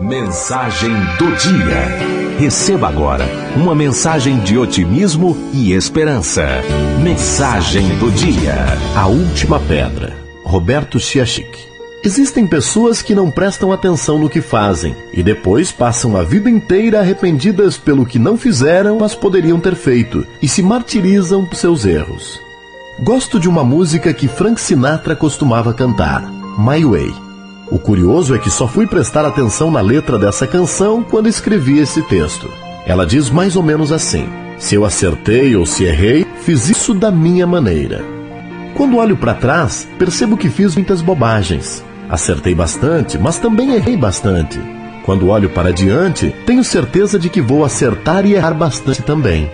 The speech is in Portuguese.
Mensagem do dia. Receba agora uma mensagem de otimismo e esperança. Mensagem do dia. A última pedra. Roberto Chiachik. Existem pessoas que não prestam atenção no que fazem e depois passam a vida inteira arrependidas pelo que não fizeram, mas poderiam ter feito, e se martirizam por seus erros. Gosto de uma música que Frank Sinatra costumava cantar, My Way. O curioso é que só fui prestar atenção na letra dessa canção quando escrevi esse texto. Ela diz mais ou menos assim: Se eu acertei ou se errei, fiz isso da minha maneira. Quando olho para trás, percebo que fiz muitas bobagens. Acertei bastante, mas também errei bastante. Quando olho para diante, tenho certeza de que vou acertar e errar bastante também.